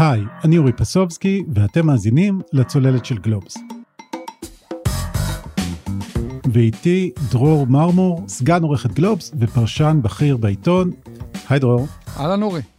היי, אני אורי פסובסקי, ואתם מאזינים לצוללת של גלובס. ואיתי דרור מרמור, סגן עורכת גלובס ופרשן בכיר בעיתון. היי דרור. אהלן אורי.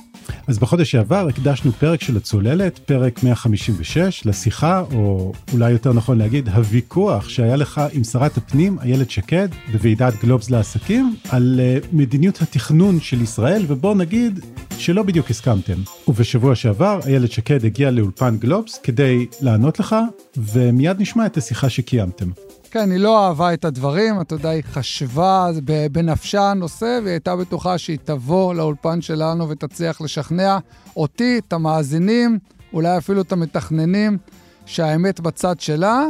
אז בחודש שעבר הקדשנו פרק של הצוללת, פרק 156, לשיחה, או אולי יותר נכון להגיד, הוויכוח שהיה לך עם שרת הפנים, איילת שקד, בוועידת גלובס לעסקים, על uh, מדיניות התכנון של ישראל, ובוא נגיד שלא בדיוק הסכמתם. ובשבוע שעבר איילת שקד הגיעה לאולפן גלובס כדי לענות לך, ומיד נשמע את השיחה שקיימתם. כן, היא לא אהבה את הדברים, אתה יודע, היא חשבה בנפשה הנושא, והיא הייתה בטוחה שהיא תבוא לאולפן שלנו ותצליח לשכנע אותי, את המאזינים, אולי אפילו את המתכננים, שהאמת בצד שלה.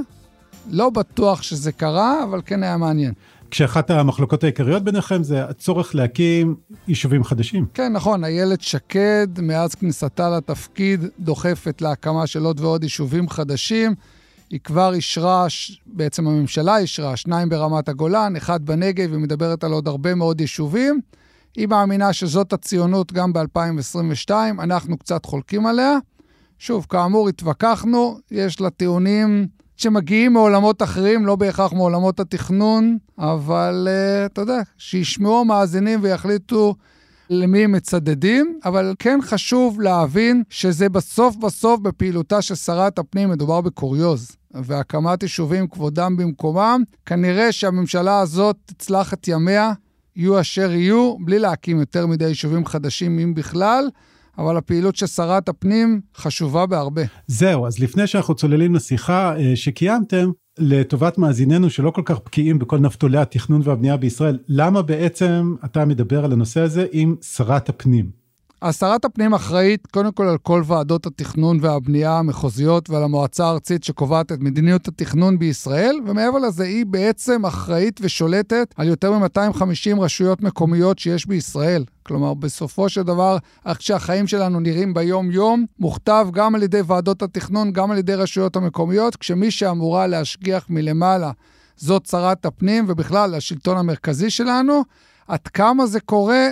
לא בטוח שזה קרה, אבל כן היה מעניין. כשאחת המחלוקות העיקריות ביניכם זה הצורך להקים יישובים חדשים. כן, נכון, איילת שקד, מאז כניסתה לתפקיד, דוחפת להקמה של עוד ועוד יישובים חדשים. היא כבר אישרה, בעצם הממשלה אישרה, שניים ברמת הגולן, אחד בנגב, היא מדברת על עוד הרבה מאוד יישובים. היא מאמינה שזאת הציונות גם ב-2022, אנחנו קצת חולקים עליה. שוב, כאמור, התווכחנו, יש לה טיעונים שמגיעים מעולמות אחרים, לא בהכרח מעולמות התכנון, אבל uh, אתה יודע, שישמעו המאזינים ויחליטו למי הם מצדדים, אבל כן חשוב להבין שזה בסוף בסוף בפעילותה של שרת הפנים מדובר בקוריוז. והקמת יישובים כבודם במקומם, כנראה שהממשלה הזאת תצלח את ימיה, יהיו אשר יהיו, בלי להקים יותר מדי יישובים חדשים, אם בכלל. אבל הפעילות של שרת הפנים חשובה בהרבה. זהו, אז לפני שאנחנו צוללים לשיחה אה, שקיימתם, לטובת מאזיננו שלא כל כך בקיאים בכל נפתולי התכנון והבנייה בישראל, למה בעצם אתה מדבר על הנושא הזה עם שרת הפנים? אז שרת הפנים אחראית קודם כל על כל ועדות התכנון והבנייה המחוזיות ועל המועצה הארצית שקובעת את מדיניות התכנון בישראל, ומעבר לזה היא בעצם אחראית ושולטת על יותר מ-250 רשויות מקומיות שיש בישראל. כלומר, בסופו של דבר, איך שהחיים שלנו נראים ביום-יום, מוכתב גם על ידי ועדות התכנון, גם על ידי רשויות המקומיות, כשמי שאמורה להשגיח מלמעלה זאת שרת הפנים, ובכלל השלטון המרכזי שלנו. עד כמה זה קורה,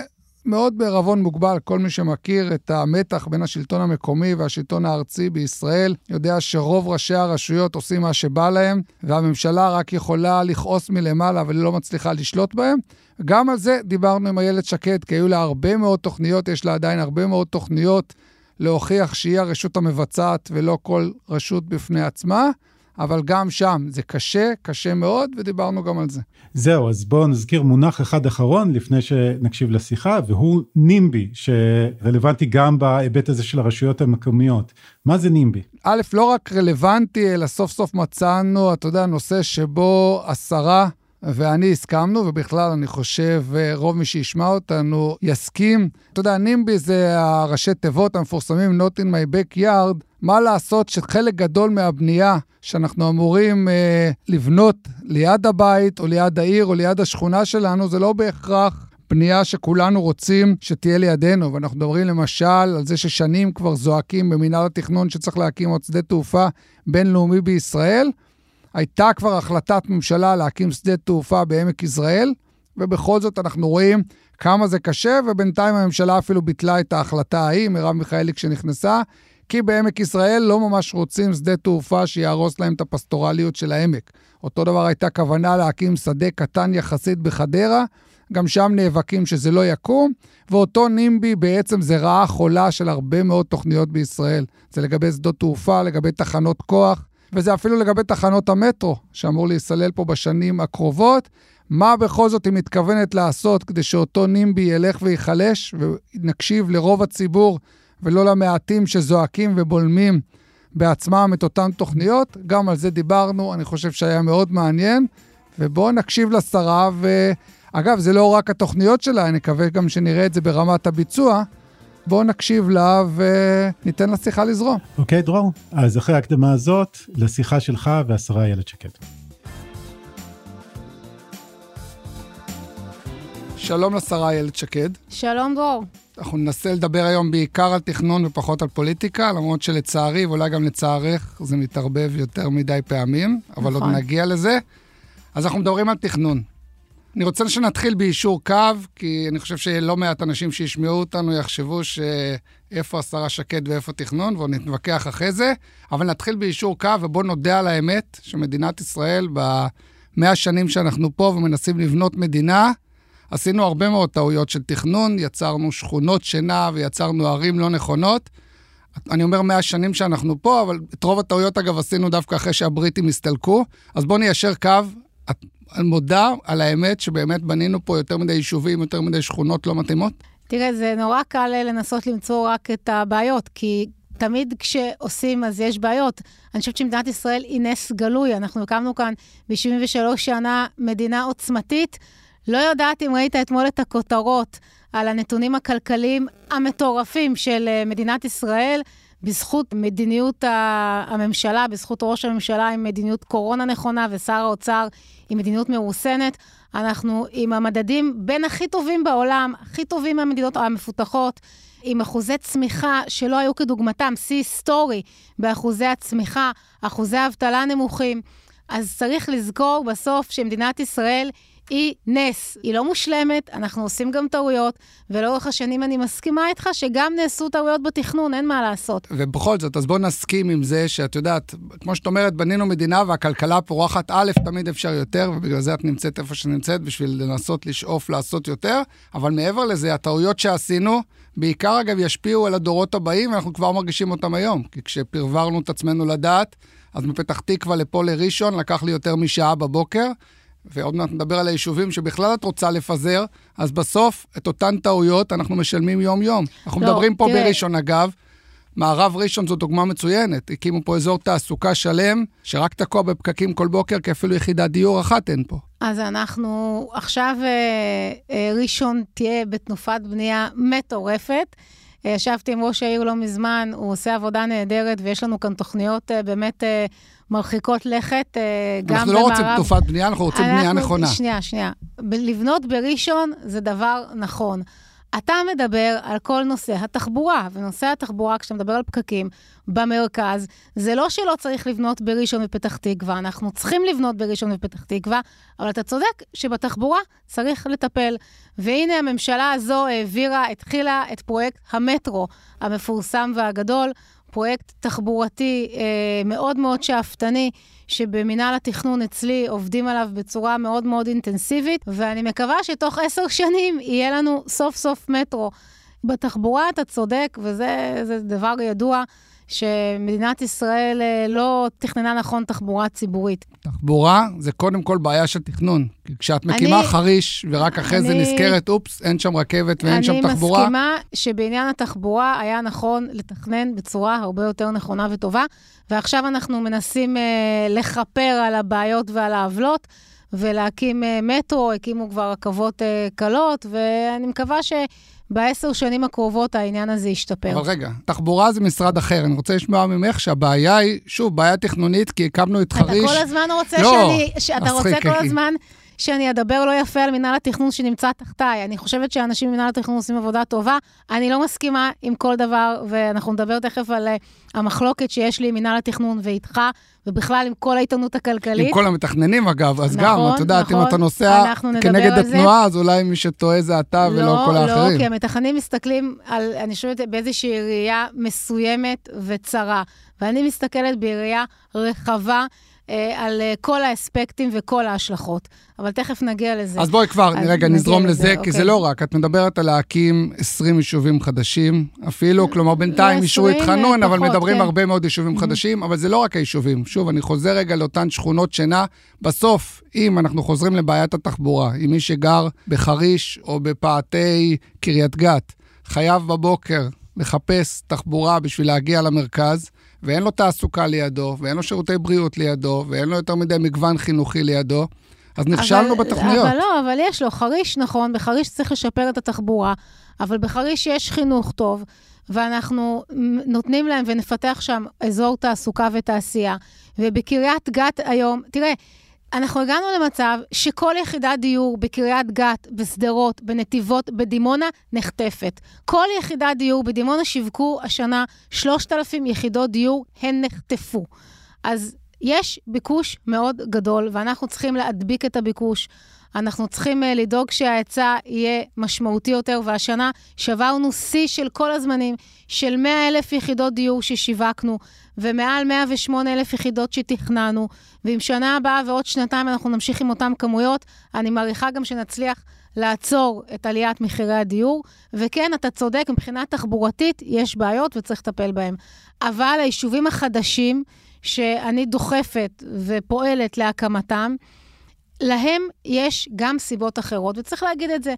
מאוד בערבון מוגבל. כל מי שמכיר את המתח בין השלטון המקומי והשלטון הארצי בישראל, יודע שרוב ראשי הרשויות עושים מה שבא להם, והממשלה רק יכולה לכעוס מלמעלה ולא מצליחה לשלוט בהם. גם על זה דיברנו עם איילת שקד, כי היו לה הרבה מאוד תוכניות, יש לה עדיין הרבה מאוד תוכניות להוכיח שהיא הרשות המבצעת ולא כל רשות בפני עצמה. אבל גם שם זה קשה, קשה מאוד, ודיברנו גם על זה. זהו, אז בואו נזכיר מונח אחד אחרון לפני שנקשיב לשיחה, והוא נימבי, שרלוונטי גם בהיבט הזה של הרשויות המקומיות. מה זה נימבי? א', לא רק רלוונטי, אלא סוף סוף מצאנו, אתה יודע, נושא שבו השרה... ואני הסכמנו, ובכלל, אני חושב, רוב מי שישמע אותנו יסכים. אתה יודע, נימבי זה הראשי תיבות המפורסמים, Not in my backyard. מה לעשות שחלק גדול מהבנייה שאנחנו אמורים אה, לבנות ליד הבית, או ליד העיר, או ליד השכונה שלנו, זה לא בהכרח בנייה שכולנו רוצים שתהיה לידינו. ואנחנו מדברים למשל על זה ששנים כבר זועקים במינהל התכנון שצריך להקים עוד שדה תעופה בינלאומי בישראל. הייתה כבר החלטת ממשלה להקים שדה תעופה בעמק יזרעאל, ובכל זאת אנחנו רואים כמה זה קשה, ובינתיים הממשלה אפילו ביטלה את ההחלטה ההיא, מרב מיכאלי כשנכנסה, כי בעמק יזרעאל לא ממש רוצים שדה תעופה שיהרוס להם את הפסטורליות של העמק. אותו דבר הייתה כוונה להקים שדה קטן יחסית בחדרה, גם שם נאבקים שזה לא יקום, ואותו נימבי בעצם זה רעה חולה של הרבה מאוד תוכניות בישראל. זה לגבי שדות תעופה, לגבי תחנות כוח, וזה אפילו לגבי תחנות המטרו, שאמור להיסלל פה בשנים הקרובות. מה בכל זאת היא מתכוונת לעשות כדי שאותו נימבי ילך וייחלש, ונקשיב לרוב הציבור ולא למעטים שזועקים ובולמים בעצמם את אותן תוכניות. גם על זה דיברנו, אני חושב שהיה מאוד מעניין. ובואו נקשיב לשרה, ואגב, זה לא רק התוכניות שלה, אני מקווה גם שנראה את זה ברמת הביצוע. בואו נקשיב לה וניתן לשיחה לזרום. אוקיי, okay, דרור. אז אחרי ההקדמה הזאת, לשיחה שלך והשרה איילת שקד. שלום לשרה איילת שקד. שלום דרור. אנחנו ננסה לדבר היום בעיקר על תכנון ופחות על פוליטיקה, למרות שלצערי, ואולי גם לצערך, זה מתערבב יותר מדי פעמים, אבל נכון. עוד נגיע לזה. אז אנחנו מדברים על תכנון. אני רוצה שנתחיל ביישור קו, כי אני חושב שלא מעט אנשים שישמעו אותנו יחשבו איפה השרה שקד ואיפה תכנון, ועוד נתווכח אחרי זה, אבל נתחיל ביישור קו, ובואו נודה על האמת שמדינת ישראל, במאה השנים שאנחנו פה ומנסים לבנות מדינה, עשינו הרבה מאוד טעויות של תכנון, יצרנו שכונות שינה ויצרנו ערים לא נכונות. אני אומר מאה שנים שאנחנו פה, אבל את רוב הטעויות, אגב, עשינו דווקא אחרי שהבריטים הסתלקו. אז בואו ניישר קו. מודה על האמת שבאמת בנינו פה יותר מדי יישובים, יותר מדי שכונות לא מתאימות? תראה, זה נורא קל לנסות למצוא רק את הבעיות, כי תמיד כשעושים אז יש בעיות. אני חושבת שמדינת ישראל היא נס גלוי. אנחנו הקמנו כאן ב-73 שנה מדינה עוצמתית. לא יודעת אם ראית אתמול את הכותרות על הנתונים הכלכליים המטורפים של אה, מדינת ישראל. בזכות מדיניות הממשלה, בזכות ראש הממשלה עם מדיניות קורונה נכונה ושר האוצר עם מדיניות מרוסנת, אנחנו עם המדדים בין הכי טובים בעולם, הכי טובים מהמדינות המפותחות, עם אחוזי צמיחה שלא היו כדוגמתם, שיא היסטורי באחוזי הצמיחה, אחוזי אבטלה נמוכים. אז צריך לזכור בסוף שמדינת ישראל היא נס. היא לא מושלמת, אנחנו עושים גם טעויות, ולאורך השנים אני מסכימה איתך שגם נעשו טעויות בתכנון, אין מה לעשות. ובכל זאת, אז בוא נסכים עם זה שאת יודעת, כמו שאת אומרת, בנינו מדינה והכלכלה פורחת, א', תמיד אפשר יותר, ובגלל זה את נמצאת איפה שנמצאת, בשביל לנסות לשאוף לעשות יותר, אבל מעבר לזה, הטעויות שעשינו, בעיקר אגב ישפיעו על הדורות הבאים, ואנחנו כבר מרגישים אותם היום. כי כשפרברנו את עצמנו לדעת, אז מפתח תקווה לפה לראשון לקח לי יותר משעה בבוקר, ועוד מעט נדבר על היישובים שבכלל את רוצה לפזר, אז בסוף את אותן טעויות אנחנו משלמים יום-יום. אנחנו לא, מדברים פה תראה. בראשון, אגב. מערב ראשון זו דוגמה מצוינת. הקימו פה אזור תעסוקה שלם, שרק תקוע בפקקים כל בוקר, כי אפילו יחידת דיור אחת אין פה. אז אנחנו עכשיו, אה, אה, ראשון תהיה בתנופת בנייה מטורפת. אה, ישבתי עם ראש העיר לא מזמן, הוא עושה עבודה נהדרת, ויש לנו כאן תוכניות באמת מרחיקות לכת, גם במערב... אנחנו לא רוצים תנופת בנייה, אנחנו רוצים אנחנו, בנייה נכונה. שנייה, שנייה. לבנות בראשון זה דבר נכון. אתה מדבר על כל נושא התחבורה, ונושא התחבורה, כשאתה מדבר על פקקים במרכז, זה לא שלא צריך לבנות בראשון ופתח תקווה, אנחנו צריכים לבנות בראשון ופתח תקווה, אבל אתה צודק שבתחבורה צריך לטפל. והנה הממשלה הזו העבירה, התחילה את פרויקט המטרו המפורסם והגדול, פרויקט תחבורתי אה, מאוד מאוד שאפתני, שבמינהל התכנון אצלי עובדים עליו בצורה מאוד מאוד אינטנסיבית, ואני מקווה שתוך עשר שנים יהיה לנו סוף סוף מטרו. בתחבורה אתה צודק, וזה דבר ידוע. שמדינת ישראל אה, לא תכננה נכון תחבורה ציבורית. תחבורה זה קודם כל בעיה של תכנון. כי כשאת מקימה אני, חריש ורק אחרי אני, זה נזכרת, אופס, אין שם רכבת ואין שם תחבורה. אני מסכימה שבעניין התחבורה היה נכון לתכנן בצורה הרבה יותר נכונה וטובה, ועכשיו אנחנו מנסים uh, לכפר על הבעיות ועל העוולות. ולהקים uh, מטרו, הקימו כבר רכבות uh, קלות, ואני מקווה ש... בעשר שנים הקרובות העניין הזה ישתפר. אבל רגע, תחבורה זה משרד אחר. אני רוצה לשמוע ממך שהבעיה היא, שוב, בעיה תכנונית, כי הקמנו את חריש... אתה כל הזמן רוצה לא, שאני... אתה רוצה כל הזמן... שאני אדבר לא יפה על מנהל התכנון שנמצא תחתיי. אני חושבת שאנשים במנהל התכנון עושים עבודה טובה. אני לא מסכימה עם כל דבר, ואנחנו נדבר תכף על uh, המחלוקת שיש לי עם מנהל התכנון ואיתך, ובכלל עם כל העיתונות הכלכלית. עם כל המתכננים, אגב. אז נכון, גם, את יודעת, נכון, אם אתה נוסע כנגד התנועה, אז אולי מי שטועה זה אתה לא, ולא כל לא, האחרים. לא, כי המתכננים מסתכלים על, אני חושבת, באיזושהי ראייה מסוימת וצרה. ואני מסתכלת בראייה רחבה. אה, על אה, כל האספקטים וכל ההשלכות. אבל תכף נגיע לזה. אז בואי כבר, אז רגע, נזרום לזה, לזה, כי אוקיי. זה לא רק. את מדברת על להקים 20 יישובים חדשים, אפילו, כלומר, בינתיים אישרו את חנון, אבל מדברים כן. הרבה מאוד יישובים mm-hmm. חדשים, אבל זה לא רק היישובים. שוב, אני חוזר רגע לאותן שכונות שינה. בסוף, אם אנחנו חוזרים לבעיית התחבורה, אם מי שגר בחריש או בפאתי קריית גת, חייב בבוקר לחפש תחבורה בשביל להגיע למרכז, ואין לו תעסוקה לידו, ואין לו שירותי בריאות לידו, ואין לו יותר מדי מגוון חינוכי לידו, אז נכשלנו אבל, בתוכניות. אבל לא, אבל יש לו. חריש, נכון, בחריש צריך לשפר את התחבורה, אבל בחריש יש חינוך טוב, ואנחנו נותנים להם ונפתח שם אזור תעסוקה ותעשייה. ובקריית גת היום, תראה, אנחנו הגענו למצב שכל יחידת דיור בקריית גת, בשדרות, בנתיבות, בדימונה, נחטפת. כל יחידת דיור בדימונה שיווקו השנה 3,000 יחידות דיור, הן נחטפו. אז יש ביקוש מאוד גדול, ואנחנו צריכים להדביק את הביקוש. אנחנו צריכים uh, לדאוג שההיצע יהיה משמעותי יותר, והשנה שברנו שיא של כל הזמנים, של 100 אלף יחידות דיור ששיווקנו, ומעל 108 אלף יחידות שתכננו, ואם שנה הבאה ועוד שנתיים אנחנו נמשיך עם אותן כמויות, אני מעריכה גם שנצליח לעצור את עליית מחירי הדיור. וכן, אתה צודק, מבחינה תחבורתית יש בעיות וצריך לטפל בהן. אבל היישובים החדשים, שאני דוחפת ופועלת להקמתם, להם יש גם סיבות אחרות, וצריך להגיד את זה.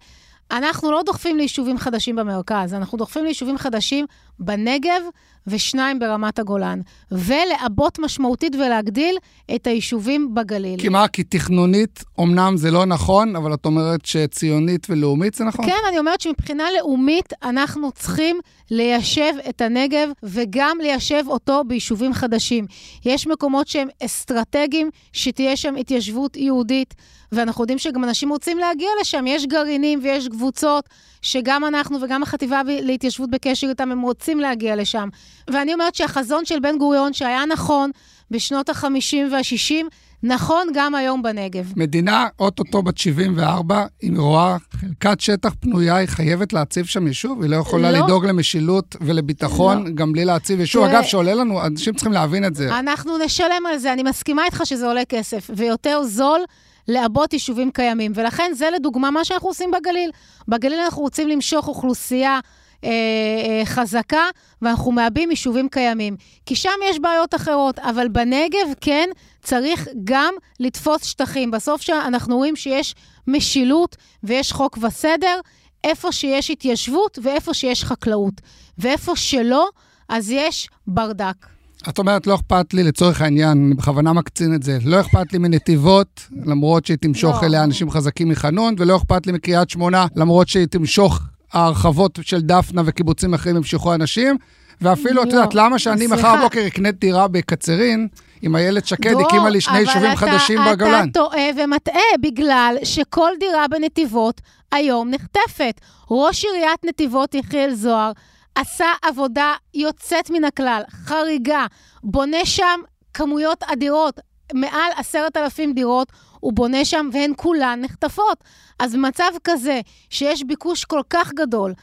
אנחנו לא דוחפים ליישובים חדשים במרכז, אנחנו דוחפים ליישובים חדשים בנגב ושניים ברמת הגולן, ולעבות משמעותית ולהגדיל את היישובים בגליל. כי מה? כי תכנונית, אמנם זה לא נכון, אבל את אומרת שציונית ולאומית זה נכון? כן, אני אומרת שמבחינה לאומית אנחנו צריכים ליישב את הנגב וגם ליישב אותו ביישובים חדשים. יש מקומות שהם אסטרטגיים, שתהיה שם התיישבות יהודית. ואנחנו יודעים שגם אנשים רוצים להגיע לשם. יש גרעינים ויש קבוצות שגם אנחנו וגם החטיבה להתיישבות בקשר איתם, הם רוצים להגיע לשם. ואני אומרת שהחזון של בן גוריון, שהיה נכון בשנות ה-50 וה-60, נכון גם היום בנגב. מדינה אוטוטו בת 74, אם היא רואה חלקת שטח פנויה, היא חייבת להציב שם יישוב? היא לא יכולה לא. לדאוג למשילות ולביטחון לא. גם בלי להציב יישוב? אגב, שעולה לנו, אנשים צריכים להבין את זה. אנחנו נשלם על זה, אני מסכימה איתך שזה עולה כסף, ויותר זול. לעבות יישובים קיימים. ולכן זה לדוגמה מה שאנחנו עושים בגליל. בגליל אנחנו רוצים למשוך אוכלוסייה אה, אה, חזקה, ואנחנו מעבים יישובים קיימים. כי שם יש בעיות אחרות, אבל בנגב, כן, צריך גם לתפוס שטחים. בסוף אנחנו רואים שיש משילות ויש חוק וסדר, איפה שיש התיישבות ואיפה שיש חקלאות. ואיפה שלא, אז יש ברדק. את אומרת, לא אכפת לי, לצורך העניין, אני בכוונה מקצין את זה, לא אכפת לי מנתיבות, למרות שהיא תמשוך לא. אליה אנשים חזקים מחנון, ולא אכפת לי מקריית שמונה, למרות שהיא תמשוך ההרחבות של דפנה וקיבוצים אחרים ימשכו אנשים. ואפילו, את לא, יודעת, למה שאני מחר בבוקר אקנה דירה בקצרין, אם איילת שקד הקימה לי שני יישובים חדשים בגולן? אבל אתה טועה ומטעה, בגלל שכל דירה בנתיבות היום נחטפת. ראש עיריית נתיבות, יחיאל זוהר, עשה עבודה יוצאת מן הכלל, חריגה, בונה שם כמויות אדירות, מעל עשרת אלפים דירות, הוא בונה שם והן כולן נחטפות. אז במצב כזה, שיש ביקוש כל כך גדול,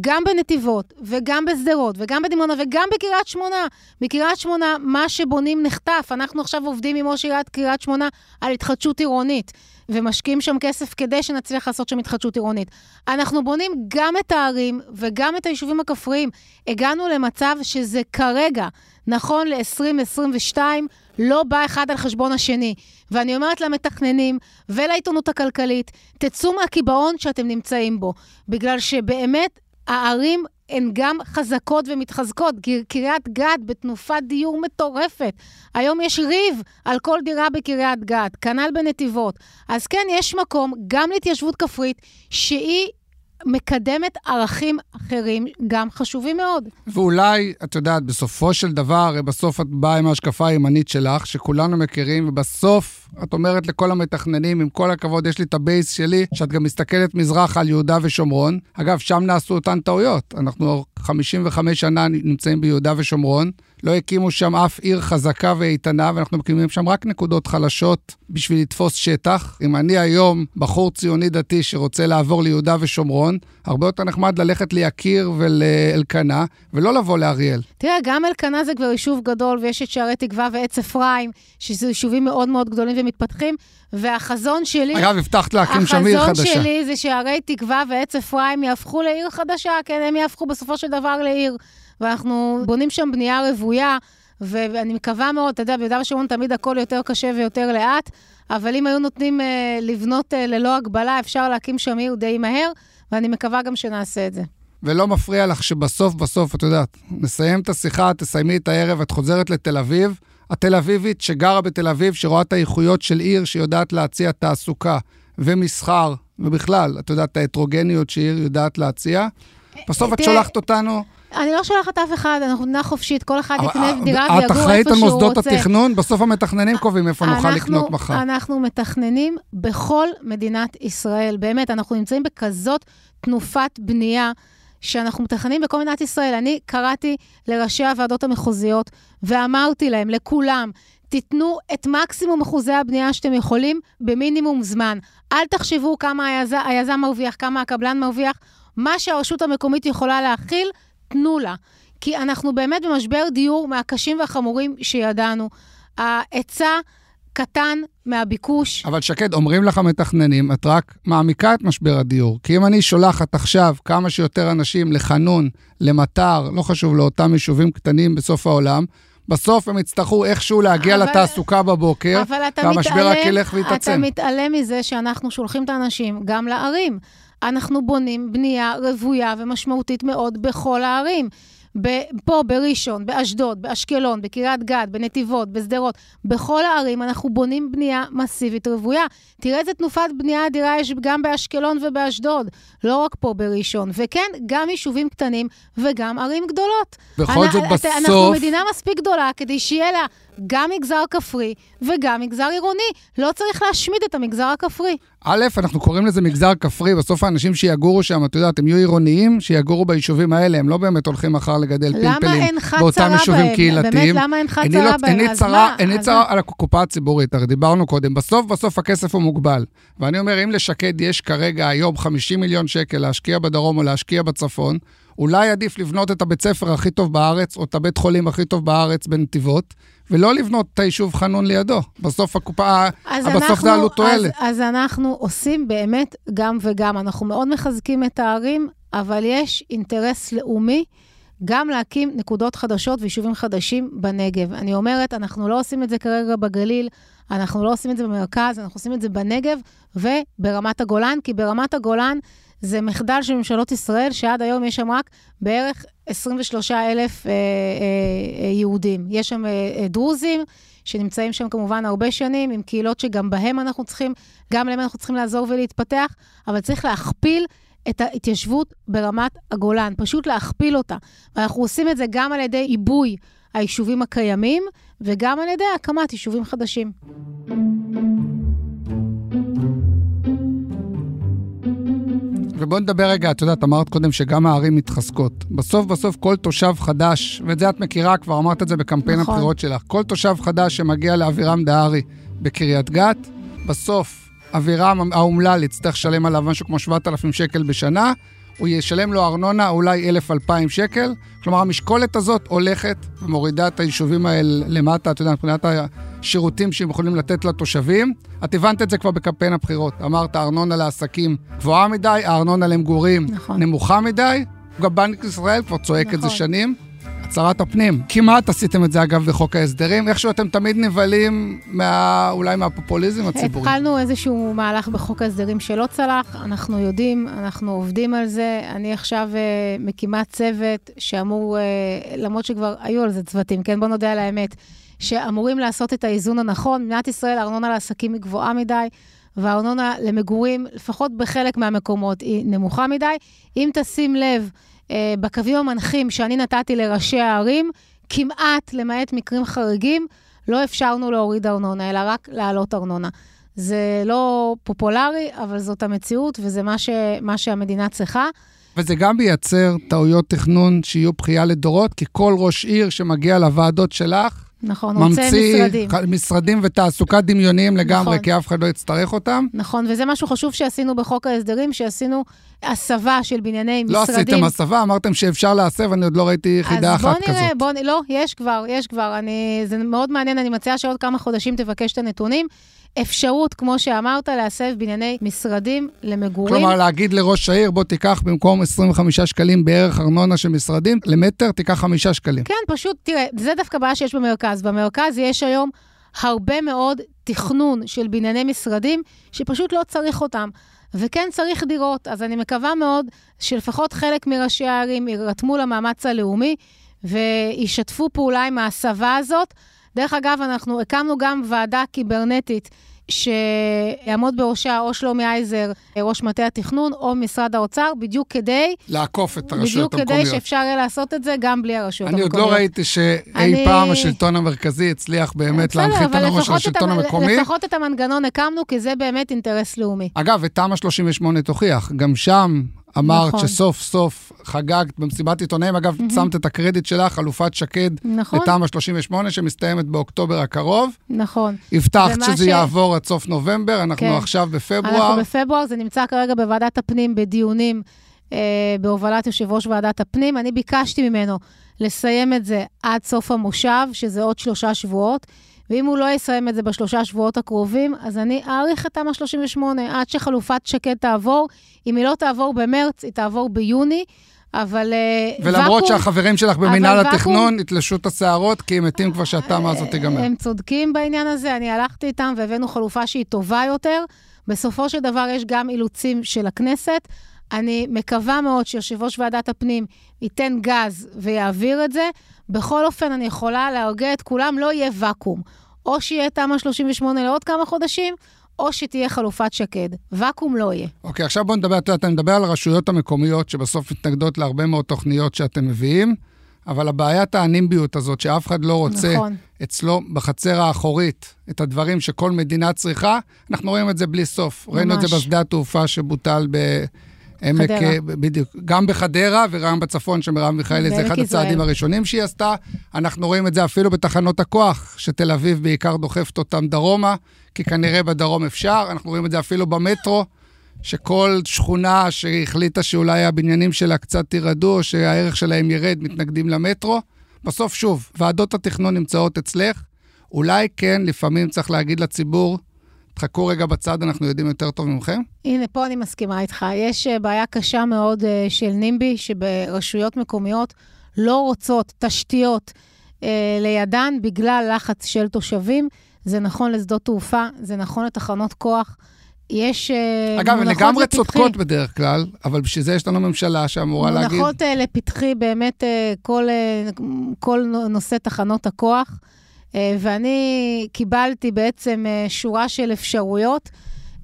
גם בנתיבות, וגם בשדרות, וגם בדימונה, וגם בקריית שמונה. בקריית שמונה, מה שבונים נחטף. אנחנו עכשיו עובדים עם ראש עיריית קריית שמונה על התחדשות עירונית. ומשקיעים שם כסף כדי שנצליח לעשות שם התחדשות עירונית. אנחנו בונים גם את הערים וגם את היישובים הכפריים. הגענו למצב שזה כרגע, נכון ל-2022, לא בא אחד על חשבון השני. ואני אומרת למתכננים ולעיתונות הכלכלית, תצאו מהקיבעון שאתם נמצאים בו. בגלל שבאמת הערים הן גם חזקות ומתחזקות. קריית גת בתנופת דיור מטורפת. היום יש ריב על כל דירה בקריית גת, כנ"ל בנתיבות. אז כן, יש מקום גם להתיישבות כפרית, שהיא מקדמת ערכים אחרים, גם חשובים מאוד. ואולי, את יודעת, בסופו של דבר, בסוף את באה עם ההשקפה הימנית שלך, שכולנו מכירים, ובסוף את אומרת לכל המתכננים, עם כל הכבוד, יש לי את ה base שלי, שאת גם מסתכלת מזרח על יהודה ושומרון. אגב, שם נעשו אותן טעויות. אנחנו 55 שנה נמצאים ביהודה ושומרון. לא הקימו שם אף עיר חזקה ואיתנה, ואנחנו מקימים שם רק נקודות חלשות בשביל לתפוס שטח. אם אני היום בחור ציוני דתי שרוצה לעבור ליהודה ושומרון, הרבה יותר נחמד ללכת ליקיר ולאלקנה, ולא לבוא לאריאל. תראה, גם אלקנה זה כבר יישוב גדול, ויש את שערי תקווה ועץ אפרים, שזה יישובים מאוד מאוד גדולים ומתפתחים, והחזון שלי... אגב, הבטחת להקים שם עיר חדשה. החזון שלי זה שערי תקווה ועץ אפרים יהפכו לעיר חדשה, כן, הם יהפכו בסופו של דבר לעיר. ואנחנו בונים שם בנייה רוויה, ואני מקווה מאוד, אתה יודע, ביהודה ושומרון תמיד הכל יותר קשה ויותר לאט, אבל אם היו נותנים אה, לבנות אה, ללא הגבלה, אפשר להקים שם עיר די מהר, ואני מקווה גם שנעשה את זה. ולא מפריע לך שבסוף בסוף, את יודעת, נסיים את השיחה, תסיימי את הערב, את חוזרת לתל אביב, התל אביבית שגרה בתל אביב, שרואה את האיכויות של עיר שיודעת להציע תעסוקה ומסחר, ובכלל, את יודעת, את ההטרוגניות שעיר יודעת להציע. בסוף את שולחת אותנו אני לא שולחת אף אחד, אנחנו מדינה חופשית, כל אחד יקנה דירה ויגור איפה שהוא רוצה. את אחראית על מוסדות התכנון? בסוף המתכננים קובעים איפה נוכל לקנות מחר. אנחנו מתכננים בכל מדינת ישראל, באמת, אנחנו נמצאים בכזאת תנופת בנייה. שאנחנו מתכננים בכל מדינת ישראל. אני קראתי לראשי הוועדות המחוזיות ואמרתי להם, לכולם, תיתנו את מקסימום אחוזי הבנייה שאתם יכולים במינימום זמן. אל תחשבו כמה היזם, היזם מרוויח, כמה הקבלן מרוויח. מה שהרשות המקומית יכולה להכיל, תנו לה. כי אנחנו באמת במשבר דיור מהקשים והחמורים שידענו. ההיצע קטן מהביקוש. אבל שקד, אומרים לך מתכננים, את רק מעמיקה את משבר הדיור. כי אם אני שולחת עכשיו כמה שיותר אנשים לחנון, למטר, לא חשוב, לאותם יישובים קטנים בסוף העולם, בסוף הם יצטרכו איכשהו להגיע אבל, לתעסוקה בבוקר, והמשבר רק ילך ויתעצם. אתה מתעלם מזה שאנחנו שולחים את האנשים גם לערים. אנחנו בונים בנייה רוויה ומשמעותית מאוד בכל הערים. פה בראשון, באשדוד, באשקלון, בקריית גת, בנתיבות, בשדרות, בכל הערים אנחנו בונים בנייה מסיבית רוויה. תראה איזה תנופת בנייה אדירה יש גם באשקלון ובאשדוד, לא רק פה בראשון. וכן, גם יישובים קטנים וגם ערים גדולות. בכל זאת, בסוף... אנחנו מדינה מספיק גדולה כדי שיהיה לה גם מגזר כפרי וגם מגזר עירוני. לא צריך להשמיד את המגזר הכפרי. א', אנחנו קוראים לזה מגזר כפרי, בסוף האנשים שיגורו שם, את יודעת, הם יהיו עירוניים, שיגורו ביישובים האלה, הם לא באמת הולכים מחר לגדל פלפלים באותם יישובים קהילתיים. באמת, למה אין לך צרה לא- בהם? אז מה? אין לי צרה על הקופה הציבורית, הרי דיברנו קודם. בסוף, בסוף הכסף הוא מוגבל. ואני אומר, אם לשקד יש כרגע היום 50 מיליון שקל להשקיע בדרום או להשקיע בצפון, אולי עדיף לבנות את הבית ספר הכי טוב בארץ, או את הבית חולים הכי טוב בארץ בנתיבות, ולא לבנות את היישוב חנון לידו. בסוף הקופה, בסוף זה עלות תועלת. אז, אז אנחנו עושים באמת גם וגם. אנחנו מאוד מחזקים את הערים, אבל יש אינטרס לאומי גם להקים נקודות חדשות ויישובים חדשים בנגב. אני אומרת, אנחנו לא עושים את זה כרגע בגליל, אנחנו לא עושים את זה במרכז, אנחנו עושים את זה בנגב וברמת הגולן, כי ברמת הגולן זה מחדל של ממשלות ישראל, שעד היום יש שם רק בערך 23 אלף אה, אה, אה, יהודים. יש שם דרוזים, שנמצאים שם כמובן הרבה שנים, עם קהילות שגם בהם אנחנו צריכים, גם להם אנחנו צריכים לעזור ולהתפתח, אבל צריך להכפיל את ההתיישבות ברמת הגולן, פשוט להכפיל אותה. ואנחנו עושים את זה גם על ידי עיבוי היישובים הקיימים, וגם על ידי הקמת יישובים חדשים. ובואי נדבר רגע, את יודעת, אמרת קודם שגם הערים מתחזקות. בסוף בסוף כל תושב חדש, ואת זה את מכירה כבר, אמרת את זה בקמפיין נכון. הבחירות שלך, כל תושב חדש שמגיע לאבירם דהרי בקריית גת, בסוף אבירם האומלל יצטרך לשלם עליו משהו כמו 7,000 שקל בשנה, הוא ישלם לו ארנונה אולי 1,000-2,000 שקל. כלומר, המשקולת הזאת הולכת ומורידה את היישובים האלה למטה, אתה יודע, מבחינת השירותים שהם יכולים לתת לתושבים. את הבנת את זה כבר בקמפיין הבחירות. אמרת, הארנונה לעסקים גבוהה מדי, הארנונה למגורים נכון. נמוכה מדי. גם בנק ישראל כבר צועק נכון. את זה נכון. שנים. הצהרת הפנים. כמעט עשיתם את זה, אגב, בחוק ההסדרים. איכשהו אתם תמיד נבהלים מה... אולי מהפופוליזם הציבורי. התחלנו איזשהו מהלך בחוק ההסדרים שלא צלח, אנחנו יודעים, אנחנו עובדים על זה. אני עכשיו uh, מקימה צוות שאמור, uh, למרות שכבר היו על זה צוותים, כן? בוא נודה על האמת, שאמורים לעשות את האיזון הנכון. מדינת ישראל, הארנונה לעסקים היא גבוהה מדי. והארנונה למגורים, לפחות בחלק מהמקומות, היא נמוכה מדי. אם תשים לב, אה, בקווים המנחים שאני נתתי לראשי הערים, כמעט, למעט מקרים חריגים, לא אפשרנו להוריד ארנונה, אלא רק להעלות ארנונה. זה לא פופולרי, אבל זאת המציאות, וזה מה, ש, מה שהמדינה צריכה. וזה גם מייצר טעויות תכנון שיהיו בכייה לדורות, כי כל ראש עיר שמגיע לוועדות שלך, נכון, רוצה משרדים. ממציא משרדים ותעסוקה דמיוניים לגמרי, נכון. כי אף אחד לא יצטרך אותם. נכון, וזה משהו חשוב שעשינו בחוק ההסדרים, שעשינו הסבה של בנייני לא משרדים. לא עשיתם הסבה, אמרתם שאפשר להסב, אני עוד לא ראיתי יחידה אחת כזאת. אז בוא נראה, בוא נראה, לא, יש כבר, יש כבר. אני, זה מאוד מעניין, אני מציעה שעוד כמה חודשים תבקש את הנתונים. אפשרות, כמו שאמרת, להסב בנייני משרדים למגורים. כלומר, להגיד לראש העיר, בוא תיקח במקום 25 שקלים בערך ארנונה של משרדים, למטר תיקח 5 שקלים. כן, פשוט, תראה, זה דווקא בעיה שיש במרכז. במרכז יש היום הרבה מאוד תכנון של בנייני משרדים, שפשוט לא צריך אותם. וכן צריך דירות. אז אני מקווה מאוד שלפחות חלק מראשי הערים יירתמו למאמץ הלאומי וישתפו פעולה עם ההסבה הזאת. דרך אגב, אנחנו הקמנו גם ועדה קיברנטית שיעמוד בראשה או שלומי אייזר, ראש מטה התכנון, או משרד האוצר, בדיוק כדי... לעקוף את הרשויות המקומיות. בדיוק כדי שאפשר יהיה לעשות את זה גם בלי הרשויות אני המקומיות. אני עוד לא ראיתי שאי אני... פעם השלטון המרכזי הצליח באמת להנחית על הראש של השלטון המקומי. לפחות את המנגנון הקמנו, כי זה באמת אינטרס לאומי. אגב, ותמ"א 38 תוכיח, גם שם אמרת נכון. שסוף סוף חגגת במסיבת עיתונאים. אגב, mm-hmm. שמת את הקרדיט שלך, חלופת שקד, נכון. לתמ"א 38, שמסתיימת באוקטובר הקרוב. נכון. הבטחת שזה ש... יעבור עד סוף נובמבר, אנחנו כן. עכשיו בפברואר. אנחנו בפברואר, זה נמצא כרגע בוועדת הפנים בדיונים אה, בהובלת יושב ראש ועדת הפנים. אני ביקשתי ממנו לסיים את זה עד סוף המושב, שזה עוד שלושה שבועות. ואם הוא לא יסיים את זה בשלושה שבועות הקרובים, אז אני אאריך את תמ"א 38 עד שחלופת שקד תעבור. אם היא לא תעבור במרץ, היא תעבור ביוני. אבל אה, ולמרות ואקום, שהחברים שלך במינהל התכנון יתלשו את השערות, כי הם מתים כבר שהתמ"א הזאת תיגמר. הם צודקים בעניין הזה, אני הלכתי איתם והבאנו חלופה שהיא טובה יותר. בסופו של דבר יש גם אילוצים של הכנסת. אני מקווה מאוד שיושב ראש ועדת הפנים ייתן גז ויעביר את זה. בכל אופן, אני יכולה להרגיע את כולם, לא יהיה ואקום. או שיהיה תמ"א 38 לעוד כמה חודשים, או שתהיה חלופת שקד. ואקום לא יהיה. אוקיי, okay, עכשיו בוא נדבר, את יודעת, אני מדבר על הרשויות המקומיות שבסוף מתנגדות להרבה מאוד תוכניות שאתם מביאים, אבל הבעיית האנימביות הזאת, שאף אחד לא רוצה נכון. אצלו בחצר האחורית את הדברים שכל מדינה צריכה, אנחנו רואים את זה בלי סוף. ממש. ראינו את זה בשדה התעופה שבוטל ב... עמק. אה, בדיוק, גם בחדרה וגם בצפון, שמרב מיכאלי זה אחד ישראל. הצעדים הראשונים שהיא עשתה. אנחנו רואים את זה אפילו בתחנות הכוח, שתל אביב בעיקר דוחפת אותם דרומה, כי כנראה בדרום אפשר. אנחנו רואים את זה אפילו במטרו, שכל שכונה שהחליטה שאולי הבניינים שלה קצת ירדו, או שהערך שלהם ירד, מתנגדים למטרו. בסוף, שוב, ועדות התכנון נמצאות אצלך. אולי כן, לפעמים צריך להגיד לציבור, תחכו רגע בצד, אנחנו יודעים יותר טוב ממכם? הנה, פה אני מסכימה איתך. יש אה, בעיה קשה מאוד אה, של נימבי, שברשויות מקומיות לא רוצות תשתיות אה, לידן בגלל לחץ של תושבים. זה נכון לשדות תעופה, זה נכון לתחנות כוח. יש אגב, הן לגמרי צודקות בדרך כלל, אבל בשביל זה יש לנו ממשלה שאמורה להגיד... מונחות לפתחי באמת כל, כל נושא תחנות הכוח. אה, ואני קיבלתי בעצם אה, שורה של אפשרויות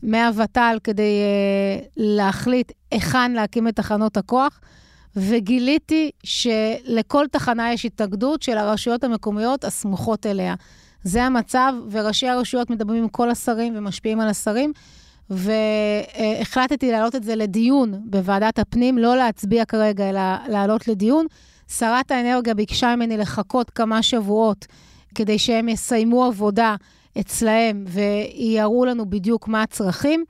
מהוות"ל כדי אה, להחליט היכן להקים את תחנות הכוח, וגיליתי שלכל תחנה יש התאגדות של הרשויות המקומיות הסמוכות אליה. זה המצב, וראשי הרשויות מדברים עם כל השרים ומשפיעים על השרים. והחלטתי להעלות את זה לדיון בוועדת הפנים, לא להצביע כרגע, אלא להעלות לדיון. שרת האנרגיה ביקשה ממני לחכות כמה שבועות כדי שהם יסיימו עבודה אצלהם ויראו לנו בדיוק מה הצרכים.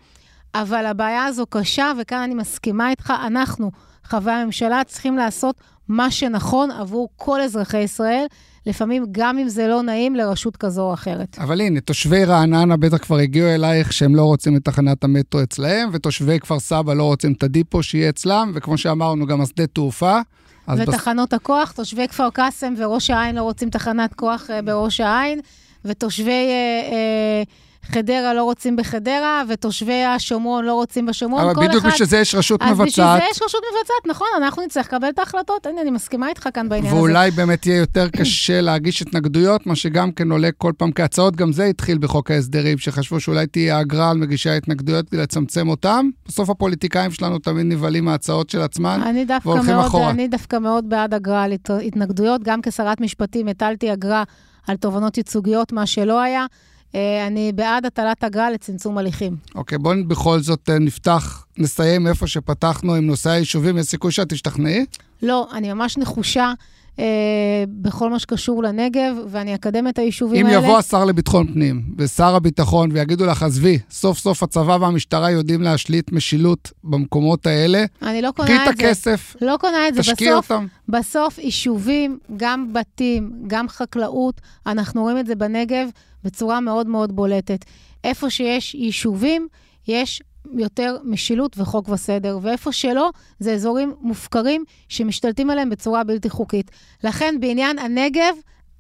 אבל הבעיה הזו קשה, וכאן אני מסכימה איתך, אנחנו, חברי הממשלה, צריכים לעשות מה שנכון עבור כל אזרחי ישראל, לפעמים גם אם זה לא נעים לרשות כזו או אחרת. אבל הנה, תושבי רעננה בטח כבר הגיעו אלייך שהם לא רוצים את תחנת המטרו אצלהם, ותושבי כפר סבא לא רוצים את הדיפו שיהיה אצלם, וכמו שאמרנו, גם השדה תעופה. ותחנות בס... הכוח, תושבי כפר קאסם וראש העין לא רוצים תחנת כוח uh, בראש העין, ותושבי uh, uh, חדרה לא רוצים בחדרה, ותושבי השומרון לא רוצים בשומרון. אבל בדיוק בשביל זה יש רשות מבצעת. אז בשביל זה יש רשות מבצעת, נכון, אנחנו נצטרך לקבל את ההחלטות. הנה, אני מסכימה איתך כאן בעניין ואולי הזה. ואולי באמת יהיה יותר קשה להגיש התנגדויות, מה שגם כן עולה כל פעם כהצעות, גם זה התחיל בחוק ההסדרים, שחשבו שאולי תהיה אגרה על מגישי ההתנגדויות כדי לצמצם אותם. בסוף הפוליטיקאים שלנו תמיד נבהלים מההצעות של עצמם, והולכים מאוד, אחורה. אני דווקא מאוד בעד אגרה על התנגדויות. גם כשרת משפטים הטלתי אגרה על תובענות ייצוגיות, מה שלא היה. אה, אני בעד הטלת אגרה לצמצום הליכים. אוקיי, okay, בואי בכל זאת אה, נפתח, נסיים איפה שפתחנו עם נושא היישובים. יש סיכוי שאת תשתכנעי? לא, אני ממש נחושה. אה, בכל מה שקשור לנגב, ואני אקדם את היישובים אם האלה. אם יבוא השר לביטחון פנים ושר הביטחון ויגידו לך, עזבי, סוף סוף הצבא והמשטרה יודעים להשליט משילות במקומות האלה, אני לא קונה את זה. קחי את הכסף, לא קונה את זה. תשקיע בסוף, אותם. בסוף יישובים, גם בתים, גם חקלאות, אנחנו רואים את זה בנגב בצורה מאוד מאוד בולטת. איפה שיש יישובים, יש יותר משילות וחוק וסדר, ואיפה שלא, זה אזורים מופקרים שמשתלטים עליהם בצורה בלתי חוקית. לכן, בעניין הנגב,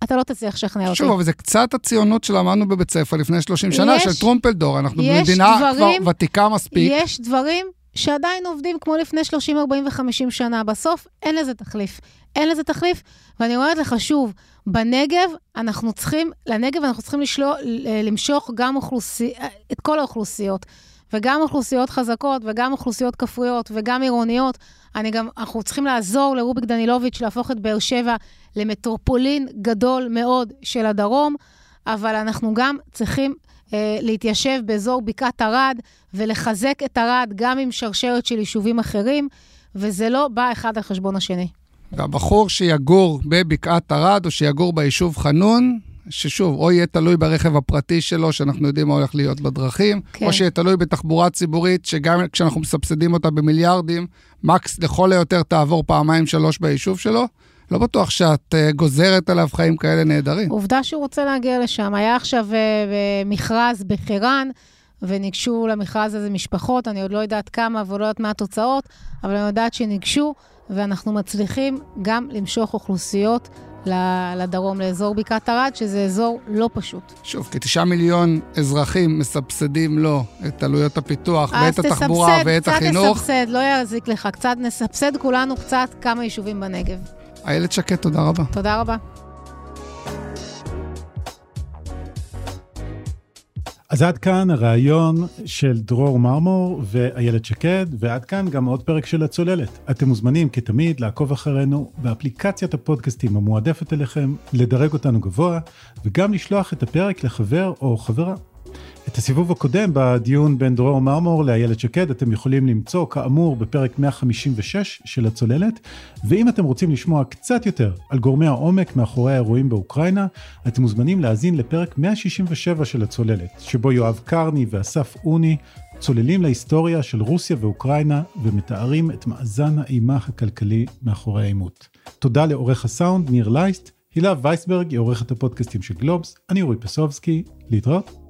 אתה לא תצליח לשכנע אותי. שוב, אבל זה קצת הציונות שלמדנו בבית ספר לפני 30 שנה, יש, של טרומפלדור. אנחנו במדינה כבר ותיקה מספיק. יש דברים שעדיין עובדים כמו לפני 30, 40 ו-50 שנה. בסוף אין לזה תחליף. אין לזה תחליף, ואני אומרת לך שוב, בנגב אנחנו צריכים, לנגב אנחנו צריכים לשלוח, למשוך גם אוכלוסי, את כל האוכלוסיות. וגם אוכלוסיות חזקות, וגם אוכלוסיות כפריות, וגם עירוניות. אני גם, אנחנו צריכים לעזור לרוביק דנילוביץ' להפוך את באר שבע למטרופולין גדול מאוד של הדרום, אבל אנחנו גם צריכים אה, להתיישב באזור בקעת ערד ולחזק את ערד גם עם שרשרת של יישובים אחרים, וזה לא בא אחד על חשבון השני. והבחור שיגור בבקעת ערד או שיגור ביישוב חנון, ששוב, או יהיה תלוי ברכב הפרטי שלו, שאנחנו יודעים מה הולך להיות בדרכים, כן. או שיהיה תלוי בתחבורה ציבורית, שגם כשאנחנו מסבסדים אותה במיליארדים, מקס לכל היותר תעבור פעמיים שלוש ביישוב שלו. לא בטוח שאת uh, גוזרת עליו חיים כאלה נהדרים. עובדה שהוא רוצה להגיע לשם. היה עכשיו uh, מכרז בחירן, וניגשו למכרז הזה משפחות, אני עוד לא יודעת כמה ולא יודעת מה התוצאות, אבל אני יודעת שניגשו, ואנחנו מצליחים גם למשוך אוכלוסיות לדרום, לאזור בקעת ערד, שזה אזור לא פשוט. שוב, כתשעה מיליון אזרחים מסבסדים לו את עלויות הפיתוח ואת תסבסד, התחבורה ואת החינוך. אז תסבסד, קצת תסבסד, לא יזיק לך. קצת נסבסד כולנו קצת כמה יישובים בנגב. איילת שקד, תודה רבה. תודה רבה. אז עד כאן הריאיון של דרור מרמור ואיילת שקד, ועד כאן גם עוד פרק של הצוללת. אתם מוזמנים כתמיד לעקוב אחרינו באפליקציית הפודקאסטים המועדפת אליכם, לדרג אותנו גבוה, וגם לשלוח את הפרק לחבר או חברה. את הסיבוב הקודם בדיון בין דרור מרמור לאיילת שקד אתם יכולים למצוא כאמור בפרק 156 של הצוללת, ואם אתם רוצים לשמוע קצת יותר על גורמי העומק מאחורי האירועים באוקראינה, אתם מוזמנים להאזין לפרק 167 של הצוללת, שבו יואב קרני ואסף אוני צוללים להיסטוריה של רוסיה ואוקראינה ומתארים את מאזן האימה הכלכלי מאחורי העימות. תודה לעורך הסאונד ניר לייסט, הילה וייסברג היא עורכת הפודקאסטים של גלובס, אני אורי פסובסקי, להתראות.